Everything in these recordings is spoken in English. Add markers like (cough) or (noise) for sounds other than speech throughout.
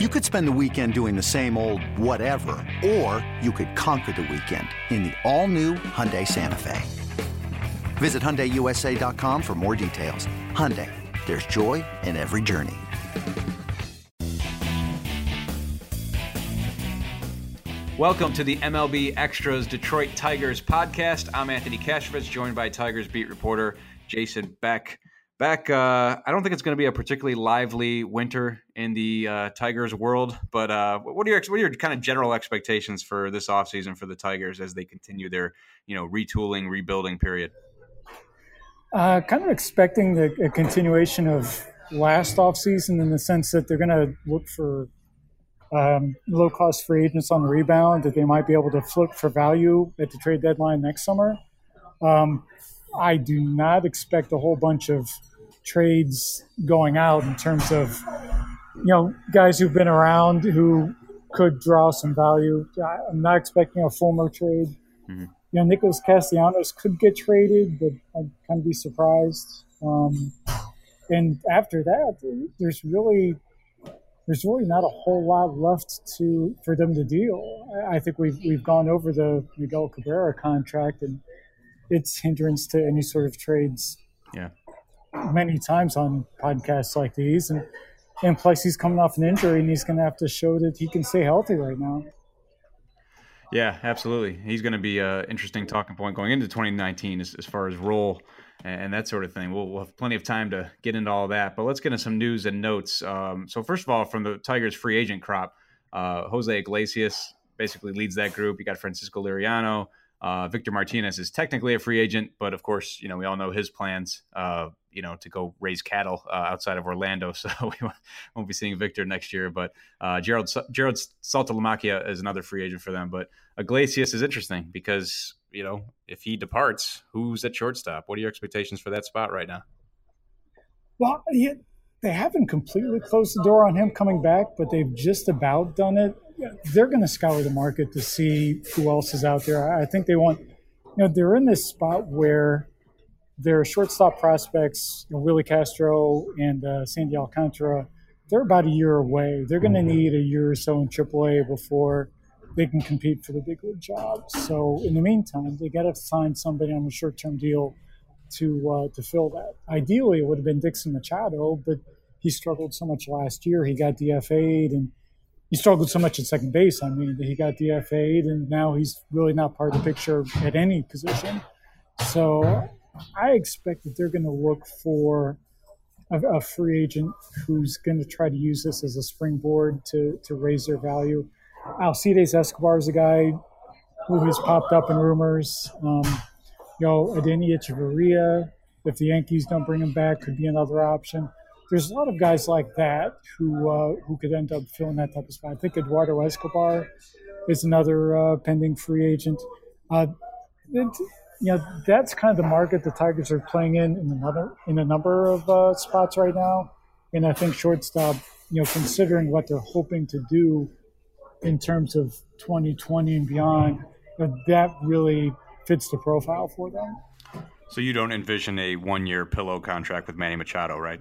You could spend the weekend doing the same old whatever, or you could conquer the weekend in the all-new Hyundai Santa Fe. Visit HyundaiUSA.com for more details. Hyundai, there's joy in every journey. Welcome to the MLB Extras Detroit Tigers podcast. I'm Anthony Kashvitz, joined by Tigers beat reporter Jason Beck. Beck, uh, I don't think it's going to be a particularly lively winter in the uh, Tigers world, but uh, what are your what are your kind of general expectations for this offseason for the Tigers as they continue their you know retooling, rebuilding period? Uh, kind of expecting the, a continuation of last offseason in the sense that they're going to look for um, low cost free agents on the rebound that they might be able to flip for value at the trade deadline next summer. Um, I do not expect a whole bunch of trades going out in terms of you know guys who've been around who could draw some value. I'm not expecting a Fulmer trade. Mm-hmm. You know, Nicholas Castellanos could get traded, but I'd kind of be surprised. Um, and after that, there's really there's really not a whole lot left to for them to deal. I think we've we've gone over the Miguel Cabrera contract and its hindrance to any sort of trades. Yeah, many times on podcasts like these, and and plus he's coming off an injury and he's going to have to show that he can stay healthy right now. Yeah, absolutely. He's going to be an interesting talking point going into 2019 as, as far as role and, that sort of thing. We'll, we'll, have plenty of time to get into all that. But let's get into some news and notes. Um, so, first of all, from the Tigers free agent crop, uh, Jose Iglesias basically leads that group. You got Francisco Liriano. Uh, Victor Martinez is technically a free agent, but of course, you know we all know his plans. Uh, you know to go raise cattle uh, outside of Orlando, (laughs) so we won't be seeing Victor next year. But uh, Jarrod Jarrod Saltalamacchia is another free agent for them. But Iglesias is interesting because you know, if he departs, who's at shortstop? What are your expectations for that spot right now? Well, yeah, they haven't completely closed the door on him coming back, but they've just about done it. They're going to scour the market to see who else is out there. I think they want, you know, they're in this spot where their shortstop prospects, you know, Willi Castro and uh, Sandy Alcantara, they're about a year away. They're going to mm-hmm. need a year or so in AAA before they can compete for the big league jobs. So in the meantime, they got to find somebody on a short term deal to uh, to fill that. Ideally, it would have been Dixon Machado, but he struggled so much last year. He got DFA'd and he struggled so much at second base. I mean, he got DFA'd and now he's really not part of the picture at any position. So I expect that they're going to look for a, a free agent who's going to try to use this as a springboard to to raise their value. Alcides Escobar is a guy who has popped up in rumors. Um, you know, Adeiny Hechavarria, if the Yankees don't bring him back, could be another option. There's a lot of guys like that who uh, who could end up filling that type of spot. I think Eduardo Escobar is another uh, pending free agent. Uh, it, you know, that's kind of the market the Tigers are playing in in another in a number of uh, spots right now. And I think shortstop, you know, considering what they're hoping to do in terms of 2020 and beyond, that really fits the profile for them. So you don't envision a one-year pillow contract with Manny Machado, right?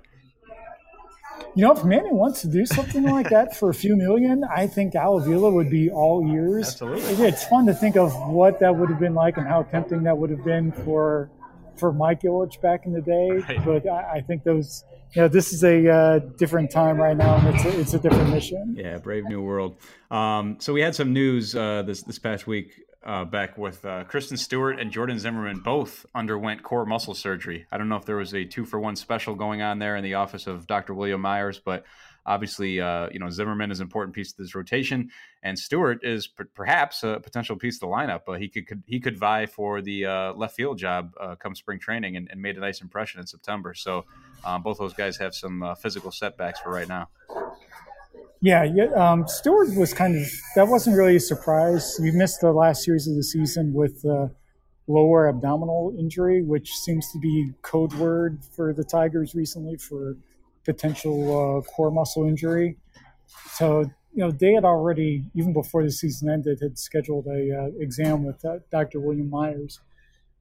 You know, if Manny wants to do something like that for a few million, I think Al Avila would be all ears. Absolutely. It's fun to think of what that would have been like and how tempting that would have been for for Mike Ilitch back in the day. Right. But I, I think those you know, this is a uh, different time right now, and it's a, it's a different mission. Yeah, brave new world. Um, so we had some news uh, this this past week uh, back with uh, Christin Stewart and Jordan Zimmermann both underwent core muscle surgery. I don't know if there was a two for one special going on there in the office of Dr. William Meyers, but obviously, uh, you know, Zimmermann is an important piece of this rotation, and Stewart is perhaps a potential piece of the lineup. Uh, he could, could, he could vie for the uh, left field job uh, come spring training, and, and, made a nice impression in September. So um, both those guys have some physical setbacks for right now. Yeah, yeah. Um, Stewart was kind of that wasn't really a surprise. We missed the last series of the season with uh, lower abdominal injury, which seems to be code word for the Tigers recently for potential uh, core muscle injury. So you know they had already even before the season ended had scheduled a uh, exam with uh, Dr. William Meyers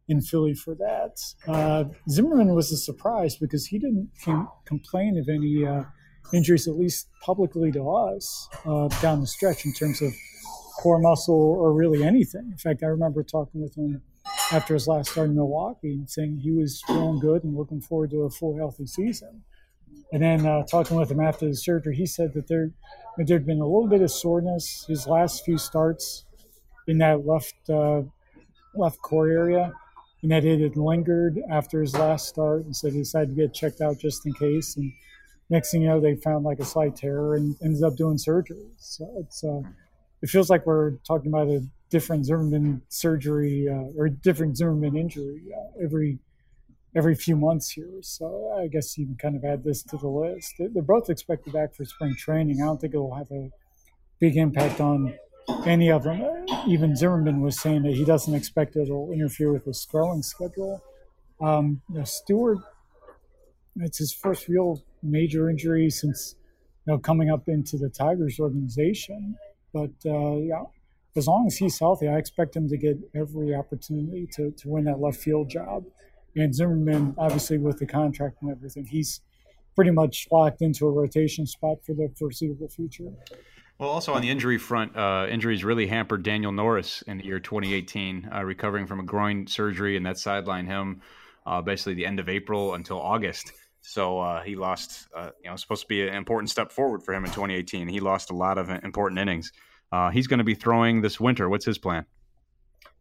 in Philly for that. Uh, Zimmermann was a surprise because he didn't com- complain of any uh, injuries, at least publicly to us, uh, down the stretch in terms of core muscle or really anything. In fact, I remember talking with him after his last start in Milwaukee and saying he was feeling good and looking forward to a full healthy season. And then uh, talking with him after the surgery, he said that there there'd been a little bit of soreness his last few starts in that left uh, left core area, and that it had lingered after his last start, and so he decided to get checked out just in case. And next thing you know, they found like a slight tear and ended up doing surgery. So it's uh, it feels like we're talking about a different Zimmermann surgery uh, or different Zimmermann injury uh, every every few months here. So I guess you can kind of add this to the list. They're both expected back for spring training. I don't think it'll have a big impact on any of them. Even Zimmermann was saying that he doesn't expect it'll interfere with his throwing schedule. Um, you know, Stewart, it's his first real major injury since you know coming up into the Tigers organization. But uh, yeah, as long as he's healthy, I expect him to get every opportunity to, to win that left field job. And Zimmermann, obviously, with the contract and everything, he's pretty much locked into a rotation spot for the foreseeable future. Well, also on the injury front, uh, injuries really hampered Daniel Norris in the year 2018, uh, recovering from a groin surgery, and that sidelined him uh, basically the end of April until August. So uh, he lost, uh, you know, supposed to be an important step forward for him in 2018. He lost a lot of important innings. Uh, he's going to be throwing this winter. What's his plan?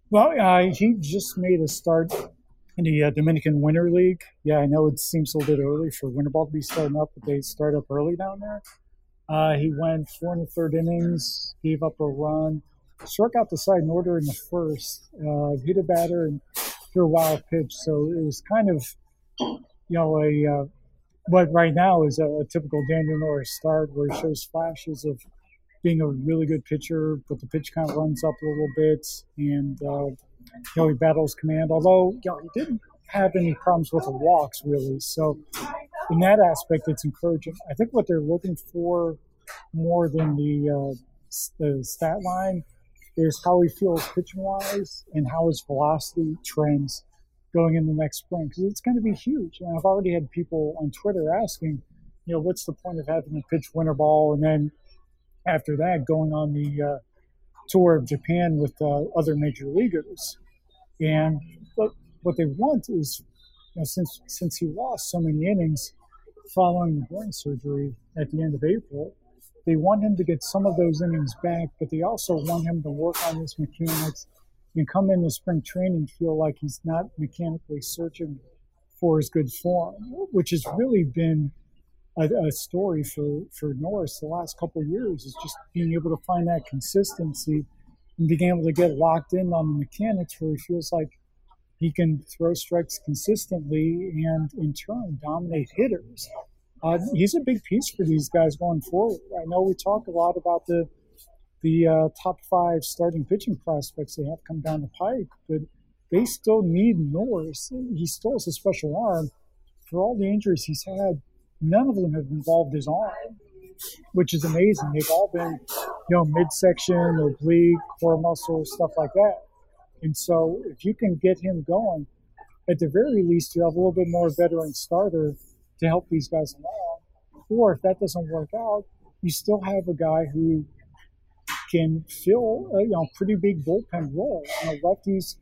Well, he just made a start in the uh, Dominican Winter League. Yeah, I know it seems a little bit early for winter ball to be starting up, but they start up early down there. Uh, he went four and a third innings, gave up a run, struck out the side in order in the first, uh, hit a batter and threw a wild pitch. So it was kind of, you know, a uh, what right now is a, a typical Daniel Norris start where he shows flashes of being a really good pitcher, but the pitch count runs up a little bit and uh, you know, he battles command, although you know, he didn't have any problems with the walks really. So in that aspect, it's encouraging. I think what they're looking for more than the, uh, the stat line is how he feels pitching wise and how his velocity trends going in the next spring because it's going to be huge. And I've already had people on Twitter asking, you know, what's the point of having a pitch winter ball and then after that going on the uh, tour of Japan with uh, other major leaguers. And what, what they want is, you know, since since he lost so many innings following the groin surgery at the end of April, they want him to get some of those innings back, but they also want him to work on his mechanics and come into spring training feel like he's not mechanically searching for his good form, which has really been a, a, story for, for Norris the last couple years is just being able to find that consistency and being able to get locked in on the mechanics where he feels like he can throw strikes consistently and in turn dominate hitters. Uh, he's a big piece for these guys going forward. I know we talk a lot about the the uh, top five starting pitching prospects they have come down the pike, but they still need Norris. He still has a special arm. For all the injuries he's had, none of them have involved his arm, which is amazing. They've all been, you know, midsection, oblique, core muscle, stuff like that. And so if you can get him going, at the very least, you have a little bit more veteran starter to help these guys along. Or if that doesn't work out, you still have a guy who can fill a you know pretty big bullpen role. You know, lefties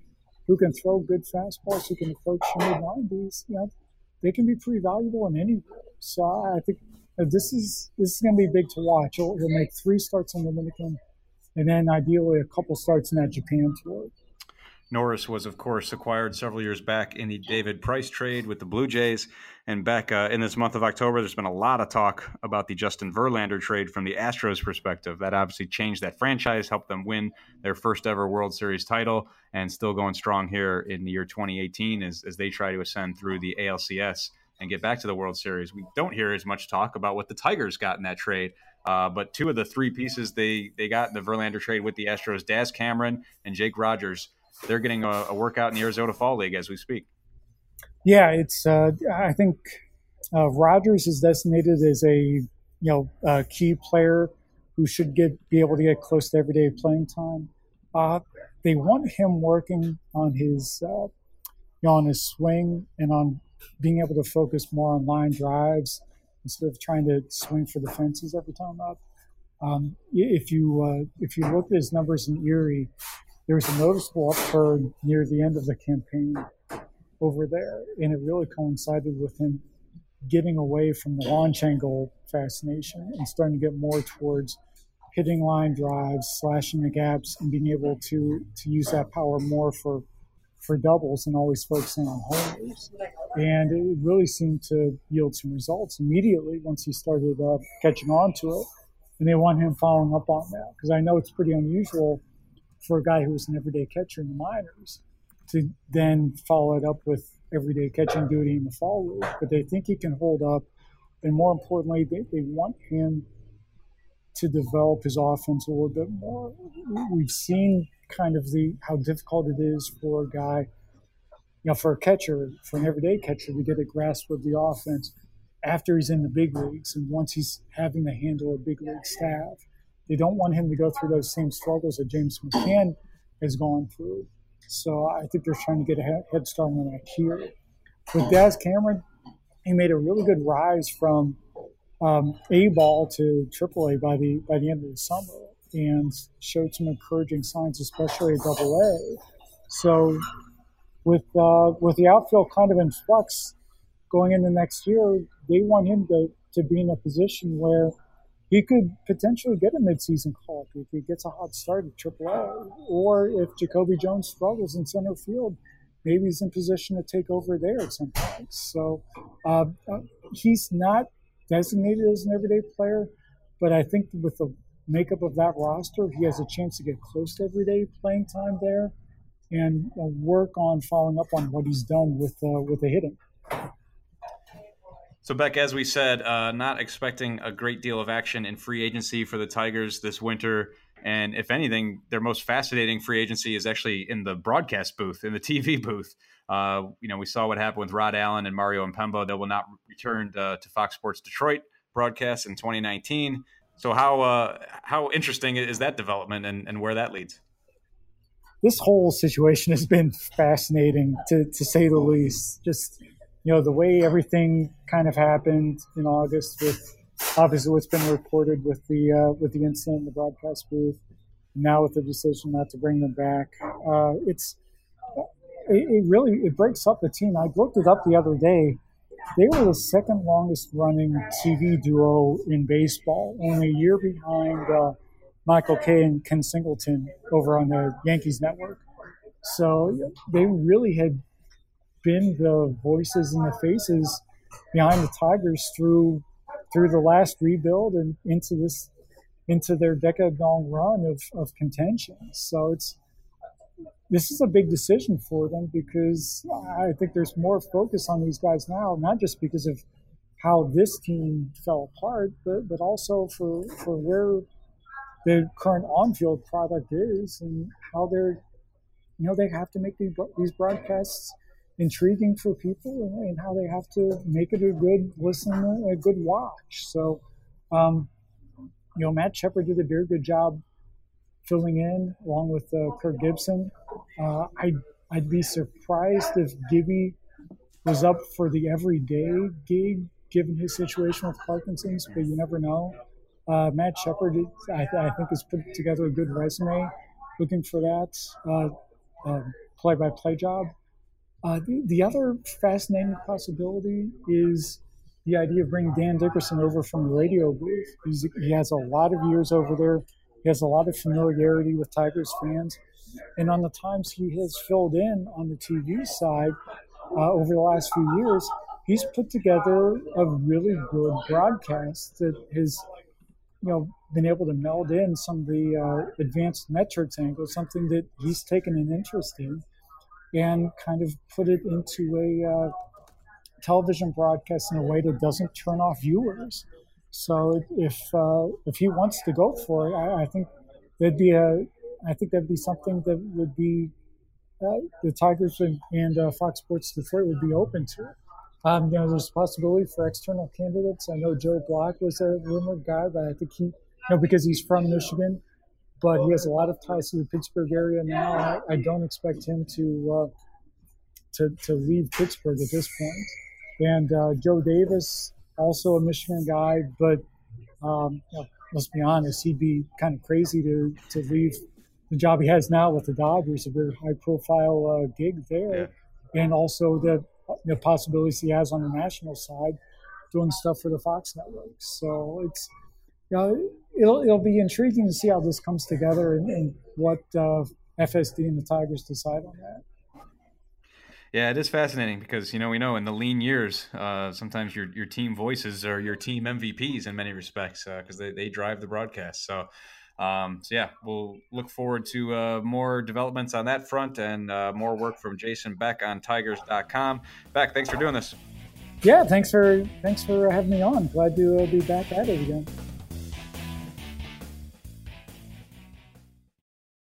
who can throw good fastballs, who can approach the mid nineties. You know, they can be pretty valuable in any role. So I think uh, this is this is going to be big to watch. He'll, he'll make three starts in the Dominican, and then ideally a couple starts in that Japan tour. Norris was, of course, acquired several years back in the David Price trade with the Blue Jays. And back uh, in this month of October, there's been a lot of talk about the Justin Verlander trade from the Astros' perspective. That obviously changed that franchise, helped them win their first ever World Series title, and still going strong here in the year 2018 as, as they try to ascend through the ALCS and get back to the World Series. We don't hear as much talk about what the Tigers got in that trade. Uh, but two of the three pieces they, they got in the Verlander trade with the Astros, Daz Cameron and Jake Rogers, they're getting a, a workout in the Arizona Fall League as we speak. Yeah, it's. Uh, I think uh, Rogers is designated as a you know a key player who should get be able to get close to everyday playing time. Uh, they want him working on his uh, you know, on his swing and on being able to focus more on line drives instead of trying to swing for the fences every time up. Um, if you uh, if you look at his numbers in Erie, there was a noticeable upturn near the end of the campaign over there, and it really coincided with him getting away from the launch angle fascination and starting to get more towards hitting line drives, slashing the gaps, and being able to to use that power more for for doubles and always focusing on homers. And it really seemed to yield some results immediately once he started uh, catching on to it. And they want him following up on that because I know it's pretty unusual for a guy who was an everyday catcher in the minors to then follow it up with everyday catching duty in the fall league. But they think he can hold up. And more importantly, they, they want him to develop his offense a little bit more. We've seen kind of the how difficult it is for a guy, you know, for a catcher, for an everyday catcher to get a grasp of the offense after he's in the big leagues and once he's having to handle a big league staff. They don't want him to go through those same struggles that James McCann has gone through. So I think they're trying to get a head start on that here. With Daz Cameron, he made a really good rise from um, A ball to AAA by the by the end of the summer and showed some encouraging signs, especially at Double A. So, with uh, with the outfield kind of in flux going into next year, they want him to, to be in a position where he could potentially get a midseason call if he gets a hot start at AAA, or if Jacoby Jones struggles in center field, maybe he's in position to take over there at some point. So uh, he's not designated as an everyday player, but I think with the makeup of that roster, he has a chance to get close to everyday playing time there, and uh, work on following up on what he's done with uh, with the hitting. So, Beck, as we said, uh, not expecting a great deal of action in free agency for the Tigers this winter. And if anything, their most fascinating free agency is actually in the broadcast booth, in the TV (laughs) booth. Uh, you know, we saw what happened with Rod Allen and Mario Impemba. They will not return to Fox Sports Detroit broadcast in 2019. So how uh, how interesting is that development and, and where that leads? This whole situation has been fascinating to, to say the least. Just you know the way everything kind of happened in August with obviously what's been reported with the uh, with the incident in the broadcast booth. Now with the decision not to bring them back, uh, it's it, it, really it breaks up the team. I looked it up the other day. They were the second longest running TV duo in baseball, only a year behind uh, Michael Kay and Ken Singleton over on the Yankees network. So they really had been the voices and the faces behind the Tigers through through the last rebuild and into this into their decade long run of, of contention. So it's this is a big decision for them because I think there's more focus on these guys now, not just because of how this team fell apart, but, but also for, for where the current on-field product is and how they're, you know, they have to make these broadcasts intriguing for people and, how they have to make it a good listen, a good watch. So, um, you know, Matt Shepard did a very good job filling in along with uh, Kirk Gibson. Uh, I'd, I'd be surprised if Gibby was up for the everyday gig given his situation with Parkinson's, but you never know. Uh, Matt Shepard, I, I, think, has put together a good resume looking for that play by play job. Uh, the, the, other fascinating possibility is the idea of bringing Dan Dickerson over from the radio booth. He's, he has a lot of years over there he has a lot of familiarity with Tigers fans. And on the times he has filled in on the TV side uh, over the last few years, he's put together a really good broadcast that has, you know, been able to meld in some of the uh, advanced metrics angles, something that he's taken an interest in, and kind of put it into a uh, television broadcast in a way that doesn't turn off viewers. So if uh, if he wants to go for it, I, I, think that'd be a I think that'd be something that would be uh, the Tigers and, and uh, Fox Sports Detroit would be open to. Um, you know, there's a possibility for external candidates. I know Joe Block was a rumored guy, but I think he, you know, because he's from Michigan, but he has a lot of ties to the Pittsburgh area now. I, I don't expect him to, uh, to to leave Pittsburgh at this point. And uh, Joe Davis, also a Michigan guy, but um, you know, let's be honest, he'd be kind of crazy to to leave the job he has now with the Dodgers, a very high profile uh, gig there, yeah. and also the, the possibilities he has on the national side, doing stuff for the Fox network. So it's you know it'll it'll be intriguing to see how this comes together and, and what uh, FSD and the Tigers decide on that. Yeah, it is fascinating because you know we know in the lean years, uh, sometimes your your team voices are your team MVPs in many respects because uh, they they drive the broadcast. So. Um, so yeah, we'll look forward to uh, more developments on that front and uh, more work from Jason Beck on Tigers.com. Beck, thanks for doing this. Yeah, thanks for thanks for having me on. Glad to uh, be back at it again.